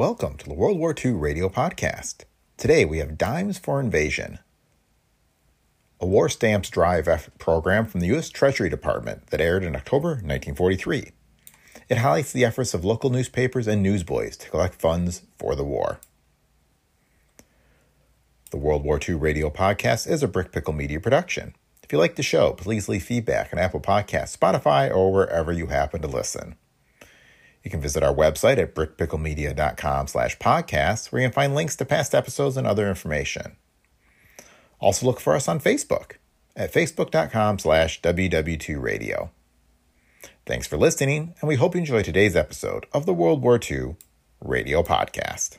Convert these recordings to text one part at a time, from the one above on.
Welcome to the World War II Radio Podcast. Today we have Dimes for Invasion, a War Stamps Drive program from the U.S. Treasury Department that aired in October 1943. It highlights the efforts of local newspapers and newsboys to collect funds for the war. The World War II Radio Podcast is a Brick Pickle Media production. If you like the show, please leave feedback on Apple Podcasts, Spotify, or wherever you happen to listen. You can visit our website at brickpicklemedia.com slash podcasts, where you can find links to past episodes and other information. Also look for us on Facebook at facebook.com slash WW2radio. Thanks for listening, and we hope you enjoy today's episode of the World War II Radio Podcast.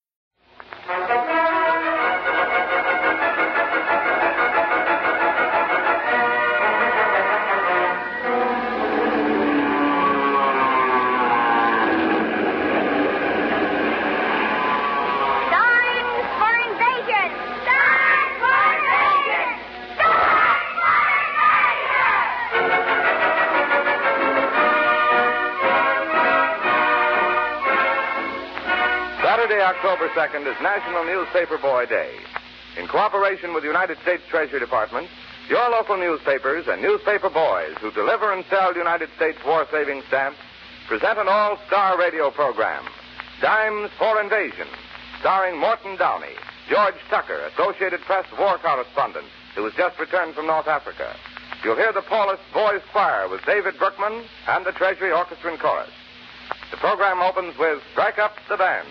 October 2nd is National Newspaper Boy Day. In cooperation with the United States Treasury Department, your local newspapers and newspaper boys who deliver and sell United States war saving stamps present an all star radio program, Dimes for Invasion, starring Morton Downey, George Tucker, Associated Press war correspondent, who has just returned from North Africa. You'll hear the Paulist Boys Choir with David Broekman and the Treasury Orchestra and Chorus. The program opens with Strike Up the Band.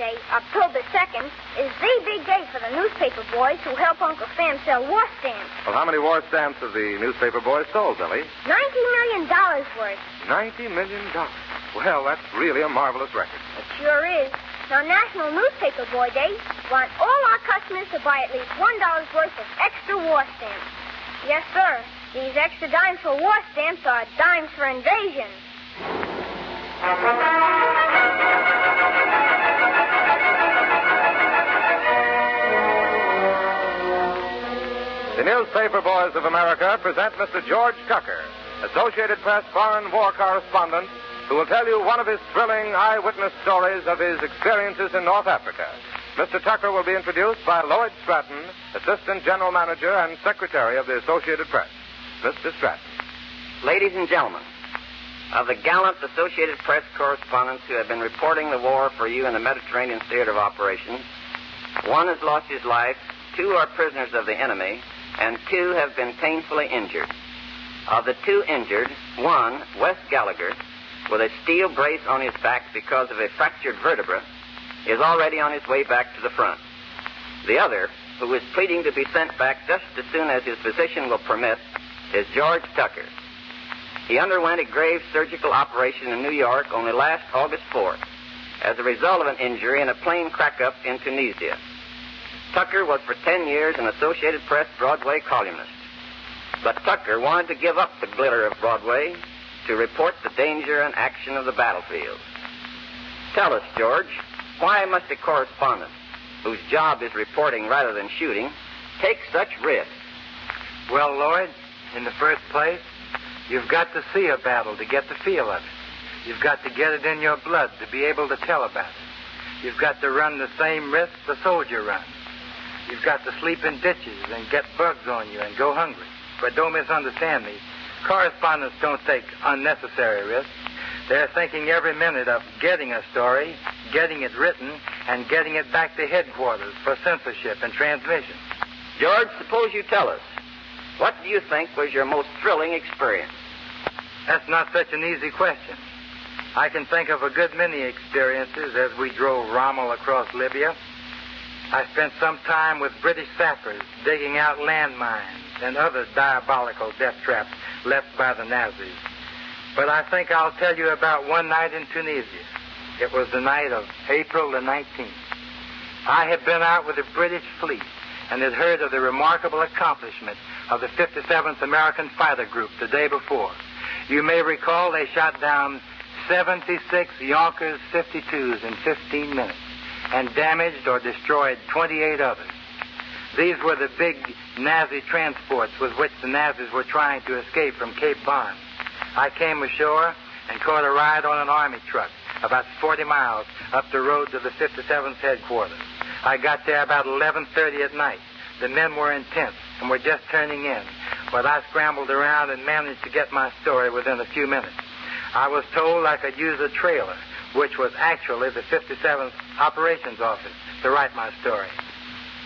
Saturday, October 2nd, is the big day for the newspaper boys who help Uncle Sam sell war stamps. Well, how many war stamps have the newspaper boys sold, Billy? $90 million worth. Ninety million dollars. Well, that's really a marvelous record. It sure is. Now, National Newspaper Boy Day want all our customers to buy at least $1 worth of extra war stamps. Yes, sir. These extra dimes for war stamps are dimes for invasion. Newspaper Boys of America present Mr. George Tucker, Associated Press foreign war correspondent, who will tell you one of his thrilling eyewitness stories of his experiences in North Africa. Mr. Tucker will be introduced by Lloyd Stratton, Assistant General Manager and Secretary of the Associated Press. Mr. Stratton. Ladies and gentlemen, of the gallant Associated Press correspondents who have been reporting the war for you in the Mediterranean theater of operations, one has lost his life, two are prisoners of the enemy, and two have been painfully injured. Of the two injured, one, Wes Gallagher, with a steel brace on his back because of a fractured vertebra, is already on his way back to the front. The other, who is pleading to be sent back just as soon as his physician will permit, is George Tucker. He underwent a grave surgical operation in New York only last August 4th as a result of an injury in a plane crack-up in Tunisia. Tucker was for 10 years an Associated Press Broadway columnist. But Tucker wanted to give up the glitter of Broadway to report the danger and action of the battlefield. Tell us, George, why must a correspondent, whose job is reporting rather than shooting, take such risks? Well, Lloyd, in the first place, you've got to see a battle to get the feel of it. You've got to get it in your blood to be able to tell about it. You've got to run the same risks the soldier runs. You've got to sleep in ditches and get bugs on you and go hungry. But don't misunderstand me. Correspondents don't take unnecessary risks. They're thinking every minute of getting a story, getting it written, and getting it back to headquarters for censorship and transmission. George, suppose you tell us. What do you think was your most thrilling experience? That's not such an easy question. I can think of a good many experiences as we drove Rommel across Libya. I spent some time with British sappers digging out landmines and other diabolical death traps left by the Nazis. But I think I'll tell you about one night in Tunisia. It was the night of April the 19th. I had been out with the British fleet and had heard of the remarkable accomplishment of the 57th American Fighter Group the day before. You may recall they shot down 76 Junkers 52s in 15 minutes and damaged or destroyed 28 others. These were the big Nazi transports with which the Nazis were trying to escape from Cape Bon. I came ashore and caught a ride on an army truck about 40 miles up the road to the 57th headquarters. I got there about 11:30 at night. The men were in tents and were just turning in, but I scrambled around and managed to get my story within a few minutes. I was told I could use a trailer, which was actually the 57th operations office, to write my story.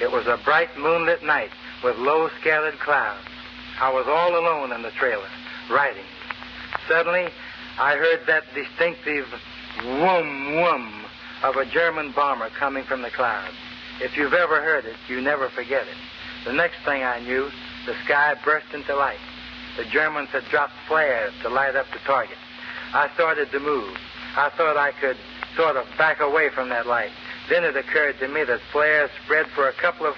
It was a bright moonlit night with low scattered clouds. I was all alone in the trailer, writing. Suddenly, I heard that distinctive whoom whoom of a German bomber coming from the clouds. If you've ever heard it, you never forget it. The next thing I knew, the sky burst into light. The Germans had dropped flares to light up the target. I started to move. I thought I could sort of back away from that light. Then it occurred to me that flares spread for a couple of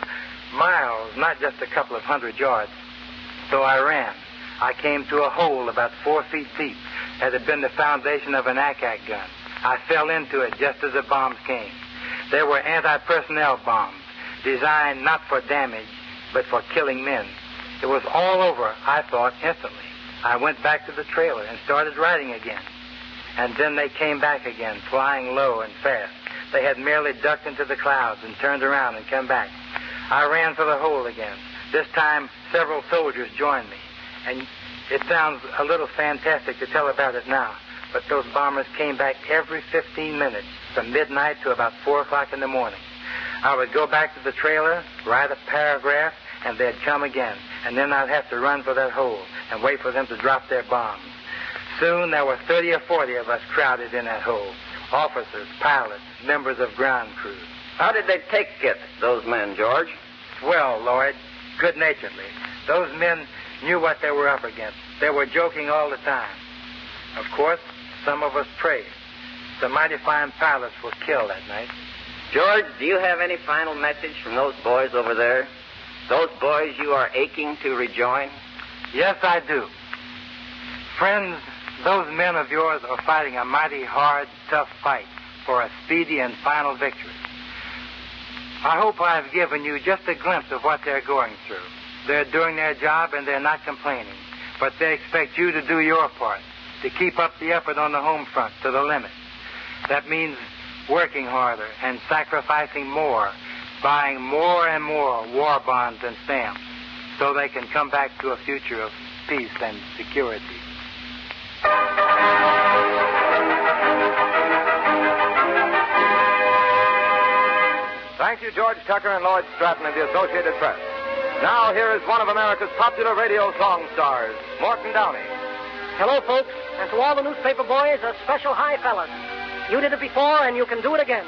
miles, not just a couple of hundred yards. So I ran. I came to a hole about four feet deep that had been the foundation of an ack-ack gun. I fell into it just as the bombs came. They were anti-personnel bombs, designed not for damage, but for killing men. It was all over, I thought, instantly. I went back to the trailer and started riding again. And then they came back again, flying low and fast. They had merely ducked into the clouds and turned around and come back. I ran for the hole again. This time, several soldiers joined me. And it sounds a little fantastic to tell about it now, but those bombers came back every 15 minutes from midnight to about 4 o'clock in the morning. I would go back to the trailer, write a paragraph, and they'd come again. And then I'd have to run for that hole and wait for them to drop their bombs. Soon there were 30 or 40 of us crowded in that hole officers, pilots, members of ground crews. How did they take it, those men, George? Well, Lloyd, good naturedly. Those men knew what they were up against. They were joking all the time. Of course, some of us prayed. Some mighty fine pilots were killed that night. George, do you have any final message from those boys over there? Those boys you are aching to rejoin? Yes, I do. Friends, those men of yours are fighting a mighty hard, tough fight for a speedy and final victory. I hope I've given you just a glimpse of what they're going through. They're doing their job and they're not complaining, but they expect you to do your part, to keep up the effort on the home front to the limit. That means working harder, and sacrificing more, buying more and more war bonds and stamps so they can come back to a future of peace and security. Thank you, George Tucker and Lloyd Stratton of the Associated Press. Now, here is one of America's popular radio song stars, Morton Downey. Hello, folks, and to all the newspaper boys, a special hi, fellas. You did it before, and you can do it again.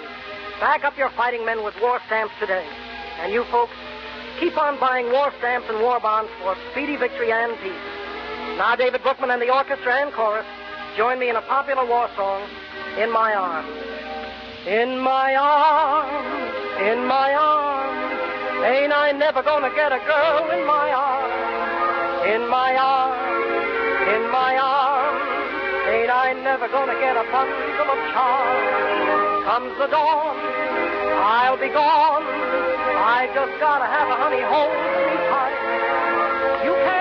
Back up your fighting men with war stamps today. And you folks, keep on buying war stamps and war bonds for speedy victory and peace. Now, David Broekman and the orchestra and chorus join me in a popular war song, In My Arms. In my arms, in my arms, ain't I never gonna get a girl in my arms? In my arms, in my arms, ain't I never gonna get a bundle of charms? Comes the dawn, I'll be gone. I just gotta have a honey hold me tight. You can't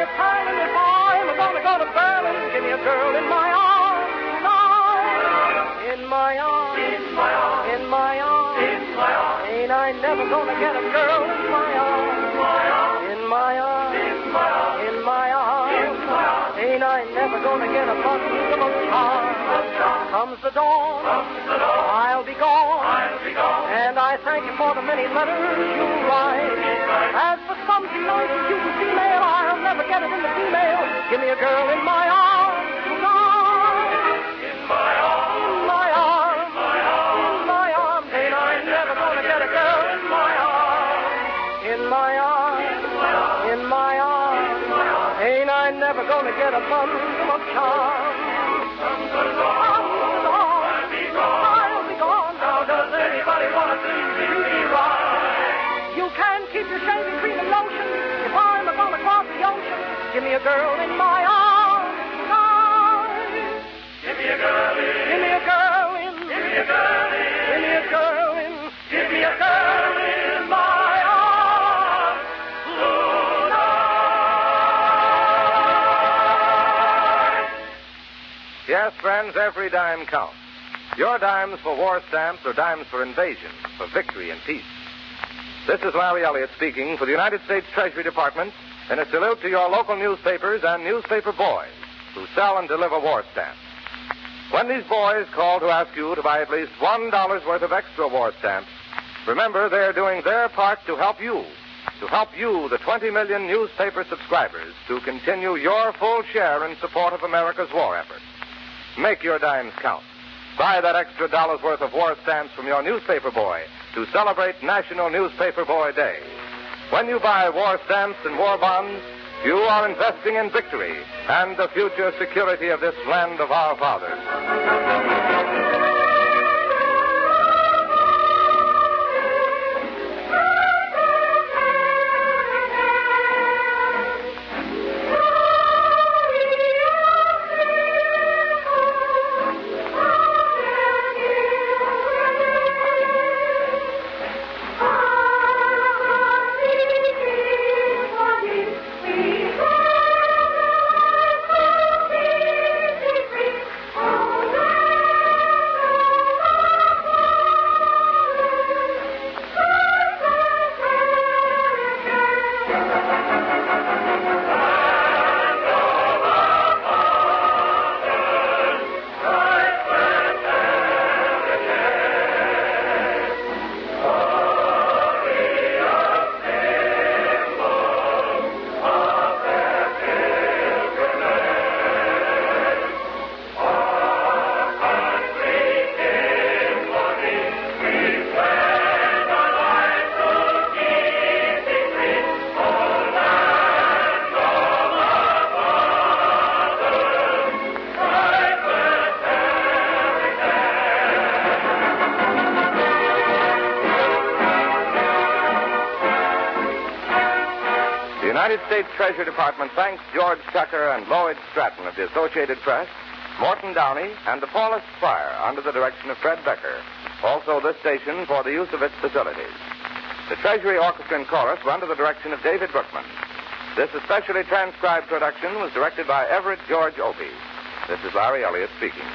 me man, you're piling if I'm gonna go to Berlin. Give me a girl in my arms tonight. In my arms, in my arms, in my arms, in my arms. Ain't I never gonna get a girl in my arms? In my arms, in my arms, in my arms, in my arms. Ain't I never gonna get a bundle of charms? Comes the dawn, I'll be gone, I'll be gone. And I thank you for the many letters you write. As for some and cute and female, I'll never get it in the female. Give me a girl in my arms. In my arms, in my arms, in my arms. Ain't I never gonna get a girl in my arms? In my arms, in my arms. Ain't I never gonna get a bundle of charms? A girl in my arms tonight. Give me a girl in. Give me a girl in. Give me a girl in. Give me a girl in. Give me a girl in my arms tonight. Yes, friends, every dime counts. Your dimes for war stamps or dimes for invasion, for victory and peace. This is Larry Elliott speaking for the United States Treasury Department in a salute to your local newspapers and newspaper boys who sell and deliver war stamps. When these boys call to ask you to buy at least one dollar's worth of extra war stamps, remember they're doing their part to help you, to help you, the 20 million newspaper subscribers, to continue your full share in support of America's war effort. Make your dimes count. Buy that extra dollar's worth of war stamps from your newspaper boy to celebrate National Newspaper Boy Day. When you buy war stamps and war bonds, you are investing in victory and the future security of this land of our fathers. United States Treasury Department thanks George Tucker and Lloyd Stratton of the Associated Press, Morton Downey, and DePaul Pryor under the direction of Fred Becker. Also, this station for the use of its facilities. The Treasury Orchestra and Chorus were under the direction of David Broekman. This especially transcribed production was directed by Everett George Opie. This is Larry Elliott speaking.